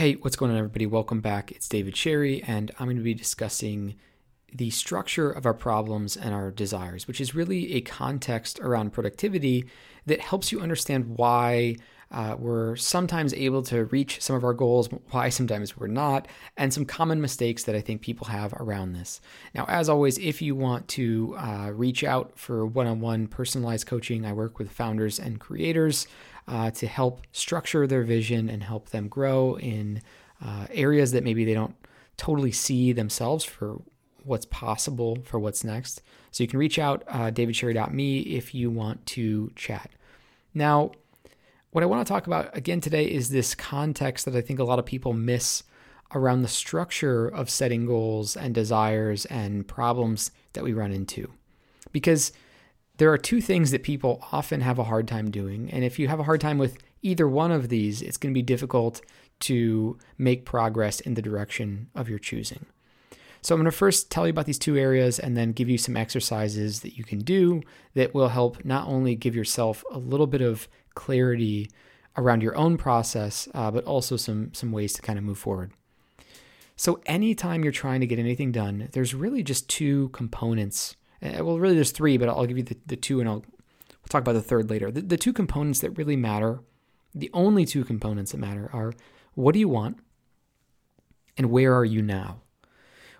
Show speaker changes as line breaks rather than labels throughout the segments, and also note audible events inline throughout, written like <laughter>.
Hey, what's going on, everybody? Welcome back. It's David Sherry, and I'm going to be discussing the structure of our problems and our desires, which is really a context around productivity that helps you understand why uh, we're sometimes able to reach some of our goals, why sometimes we're not, and some common mistakes that I think people have around this. Now, as always, if you want to uh, reach out for one on one personalized coaching, I work with founders and creators uh, to help structure their vision and help them grow in uh, areas that maybe they don't totally see themselves for what's possible for what's next. So you can reach out, uh, davidsherry.me, if you want to chat. Now, what I want to talk about again today is this context that I think a lot of people miss around the structure of setting goals and desires and problems that we run into. Because there are two things that people often have a hard time doing. And if you have a hard time with either one of these, it's going to be difficult to make progress in the direction of your choosing. So, I'm going to first tell you about these two areas and then give you some exercises that you can do that will help not only give yourself a little bit of clarity around your own process, uh, but also some, some ways to kind of move forward. So, anytime you're trying to get anything done, there's really just two components. Uh, well, really, there's three, but I'll give you the, the two and I'll we'll talk about the third later. The, the two components that really matter, the only two components that matter, are what do you want and where are you now?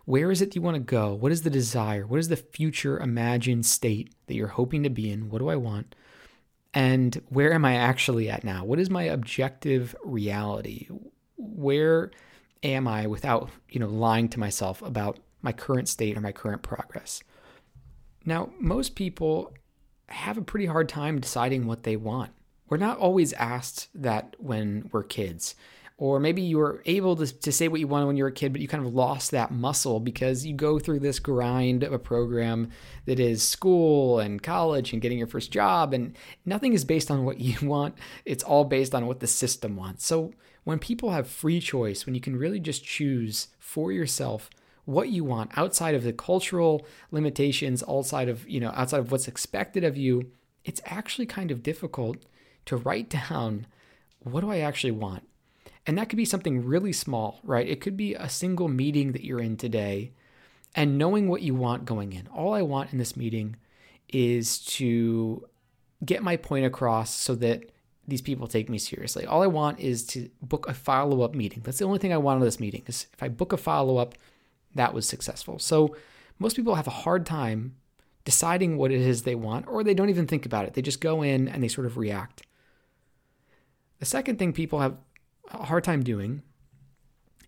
Where is it you want to go? What is the desire? What is the future imagined state that you're hoping to be in? What do I want? And where am I actually at now? What is my objective reality? Where am I without, you know, lying to myself about my current state or my current progress? Now, most people have a pretty hard time deciding what they want. We're not always asked that when we're kids or maybe you were able to, to say what you wanted when you were a kid, but you kind of lost that muscle because you go through this grind of a program that is school and college and getting your first job, and nothing is based on what you <laughs> want. It's all based on what the system wants. So when people have free choice, when you can really just choose for yourself what you want outside of the cultural limitations, outside of, you know, outside of what's expected of you, it's actually kind of difficult to write <laughs> down what do I actually want? And that could be something really small, right? It could be a single meeting that you're in today and knowing what you want going in. All I want in this meeting is to get my point across so that these people take me seriously. All I want is to book a follow up meeting. That's the only thing I want of this meeting is if I book a follow up, that was successful. So most people have a hard time deciding what it is they want, or they don't even think about it. They just go in and they sort of react. The second thing people have a hard time doing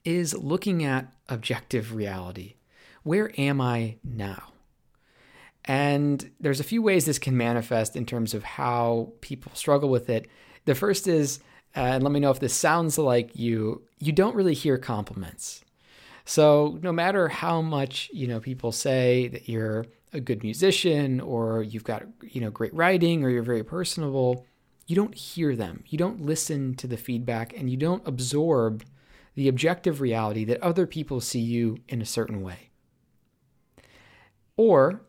is looking at objective reality. Where am I now? And there's a few ways this can manifest in terms of how people struggle with it. The first is, uh, and let me know if this sounds like you, you don't really hear compliments. So no matter how much, you know, people say that you're a good musician or you've got, you know, great writing or you're very personable, you don't hear them, you don't listen to the feedback, and you don't absorb the objective reality that other people see you in a certain way. Or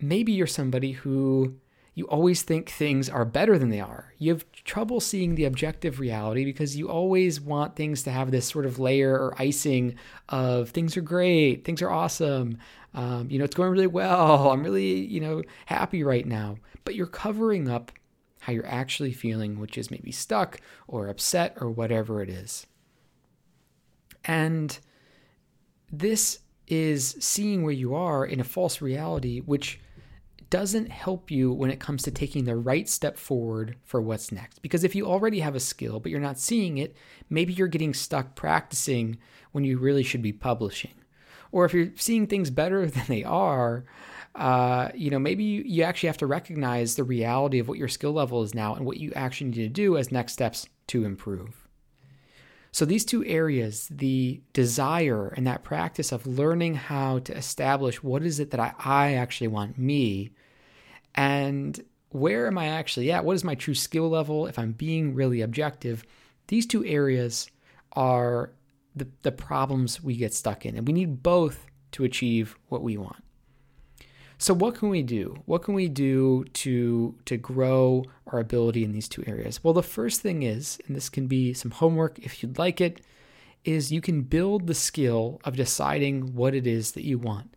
maybe you're somebody who you always think things are better than they are. You have trouble seeing the objective reality because you always want things to have this sort of layer or icing of things are great, things are awesome, um, you know, it's going really well, <laughs> I'm really, you know, happy right now. But you're covering up how you're actually feeling, which is maybe stuck or upset or whatever it is. And this is seeing where you are in a false reality, which doesn't help you when it comes to taking the right step forward for what's next. Because if you already have a skill, but you're not seeing it, maybe you're getting stuck practicing when you really should be publishing. Or if you're seeing things better <laughs> than they are, uh, you know, maybe you, you actually have to recognize the reality of what your skill level is now and what you actually need to do as next steps to improve. So, these two areas, the desire and that practice of learning how to establish what is it that I, I actually want me, and where am I actually at? What is my true skill level? If I'm being really objective, these two areas are the, the problems we get stuck in. And we need both to achieve what we want. So what can we do? What can we do to to grow our ability in these two areas? Well, the first thing is, and this can be some homework if you'd like it, is you can build the skill of deciding what it is that you want.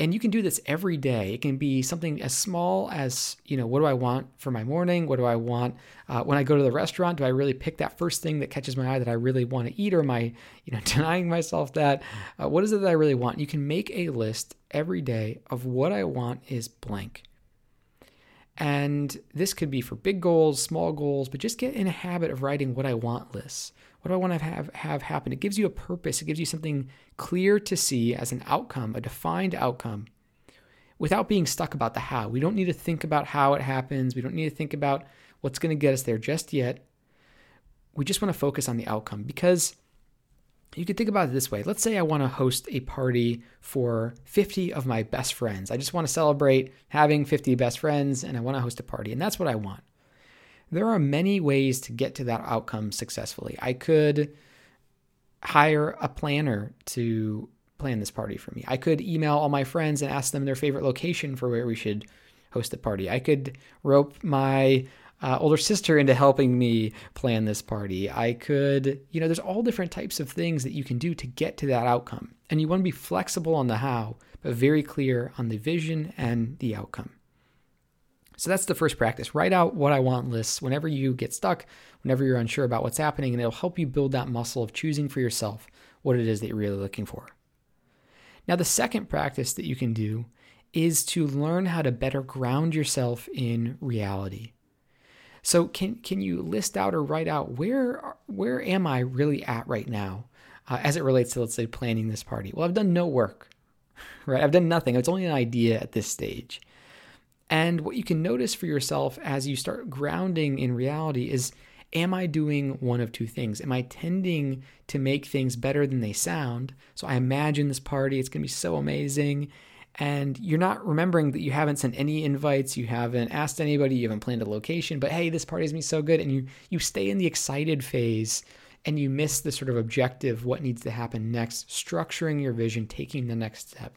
And you can do this every day. It can be something as small as, you know, what do I want for my morning? What do I want uh, when I go to the restaurant? Do I really pick that first thing that catches my eye that I really want to eat, or am I, you know, <laughs> denying myself that? Uh, what is it that I really want? You can make a list every day of what I want is blank. And this could be for big goals, small goals, but just get in a habit of writing what I want lists. What do I want to have, have happen? It gives you a purpose, it gives you something clear to see as an outcome, a defined outcome, without being stuck about the how. We don't need to think about how it happens, we don't need to think about what's going to get us there just yet. We just want to focus on the outcome because you could think about it this way. Let's say I want to host a party for 50 of my best friends. I just want to celebrate having 50 best friends and I want to host a party, and that's what I want. There are many ways to get to that outcome successfully. I could hire a planner to plan this party for me. I could email all my friends and ask them their favorite location for where we should host the party. I could rope my uh, older sister into helping me plan this party. I could, you know, there's all different types of things that you can do to get to that outcome. And you want to be flexible on the how, but very clear on the vision and the outcome. So that's the first practice. Write out what I want lists whenever you get stuck, whenever you're unsure about what's happening, and it'll help you build that muscle of choosing for yourself what it is that you're really looking for. Now, the second practice that you can do is to learn how to better ground yourself in reality. So, can can you list out or write out where where am I really at right now, uh, as it relates to let's say planning this party? Well, I've done no work, <laughs> right? I've done nothing. It's only an idea at this stage. And what you can notice for yourself as you start grounding in reality is am I doing one of two things? Am I tending to make things better than they sound? So I imagine this party, it's going to be so amazing. And you're not remembering that you haven't sent any invites, you haven't asked anybody, you haven't planned a location, but hey, this party's going to be so good. And you, you stay in the excited phase and you miss the sort of objective, what needs to happen next, structuring your vision, taking the next step.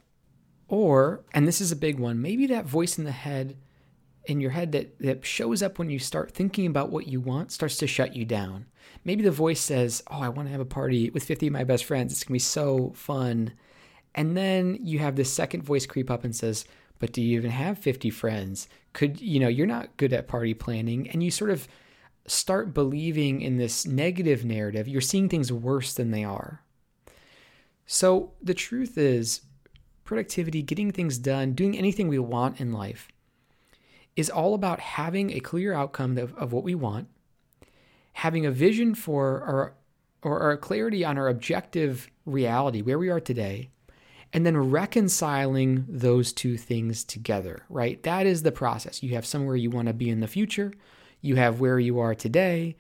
Or, and this is a big one, maybe that voice in the head, in your head that, that shows up when you start thinking about what you want starts to shut you down. Maybe the voice says, Oh, I want to have a party with 50 of my best friends. It's going to be so fun. And then you have this second voice creep up and says, But do you even have 50 friends? Could, you know, you're not good at party planning. And you sort of start believing in this negative narrative. You're seeing things worse than they are. So the truth is, productivity, getting things done, doing anything we want in life is all about having a clear outcome of, of what we want, having a vision for our or, or clarity on our objective reality, where we are today, and then reconciling those two things together, right? That is the process. You have somewhere you want to be in the future, you have where you are today,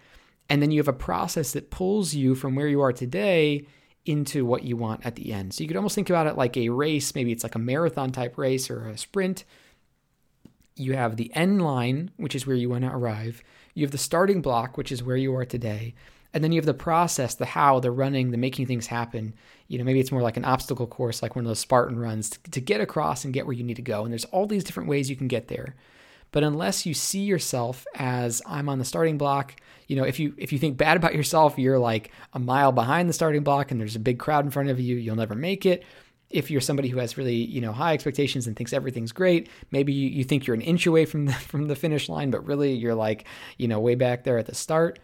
and then you have a process that pulls you from where you are today into what you want at the end. So you could almost think about it like a race. Maybe it's like a marathon type race or a sprint. You have the end line, which is where you want to arrive. You have the starting block, which is where you are today. And then you have the process, the how, the running, the making things happen. You know, maybe it's more like an obstacle course, like one of those Spartan runs to, to get across and get where you need to go. And there's all these different ways you can get there. But unless you see yourself as I'm on the starting block, you know, if you if you think bad about yourself, you're like a mile behind the starting block and there's a big crowd in front of you, you'll never make it. If you're somebody who has really, you know, high expectations and thinks everything's great, maybe you, you think you're an inch away from <laughs> the from the finish line, but really you're like, you know, way back there at the start.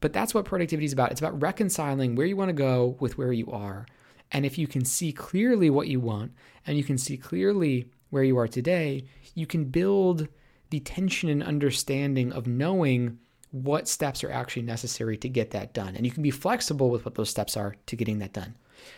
But that's what productivity is about. It's about reconciling where you want to go with where you are. And if you can see clearly what you want and you can see clearly where you are today, you can build the tension and understanding of knowing what steps are actually necessary to get that done. And you can be flexible with what those steps are to getting that done.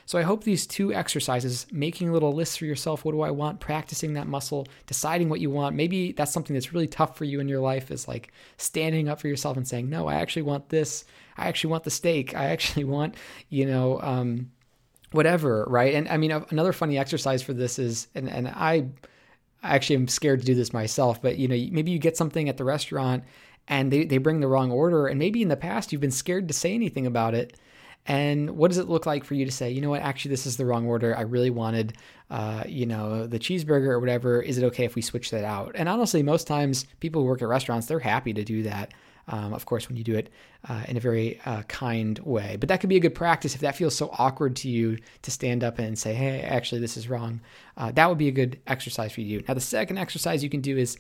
So I hope these two exercises, making a little lists for yourself, what do I want, practicing that muscle, deciding what you want. Maybe that's something that's really tough for you in your life is like standing up for yourself and saying, "No, I actually want this. I actually want the steak. I actually <laughs> want, you know, um, whatever, right?" And I mean, another funny exercise for this is and and I actually I'm scared to do this myself, but you know, maybe you get something at the restaurant and they, they bring the wrong order. And maybe in the past you've been scared to say anything about it. And what does it look like for you to say, you know what, actually, this is the wrong order. I really wanted, uh, you know, the cheeseburger or whatever. Is it okay if we switch that out? And honestly, most times people who work at restaurants, they're happy to do that. Um, of course, when you do it uh, in a very uh, kind way. But that could be a good practice if that feels so awkward to you to stand up and say, hey, actually, this is wrong. Uh, that would be a good exercise for you. Now, the second exercise you can do is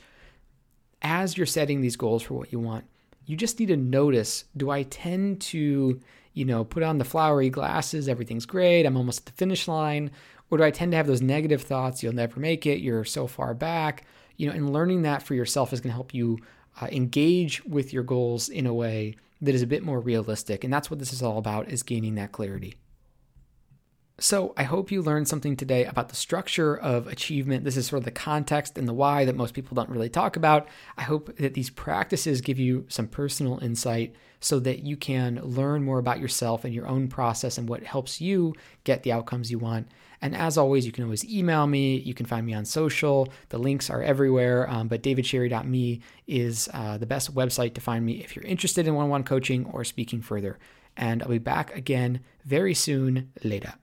as you're setting these goals for what you want, you just need to notice do I tend to, you know, put on the flowery glasses, everything's great, I'm almost at the finish line, or do I tend to have those negative thoughts, you'll never make it, you're so far back, you know, and learning that for yourself is going to help you uh, engage with your goals in a way that is a bit more realistic. And that's what this is all about is gaining that clarity. So, I hope you learned something today about the structure of achievement. This is sort of the context and the why that most people don't really talk about. I hope that these practices give you some personal insight so that you can learn more about yourself and your own process and what helps you get the outcomes you want. And as always, you can always email me. You can find me on social. The links are everywhere. Um, but davidsherry.me is uh, the best website to find me if you're interested in one on one coaching or speaking further. And I'll be back again very soon. Later.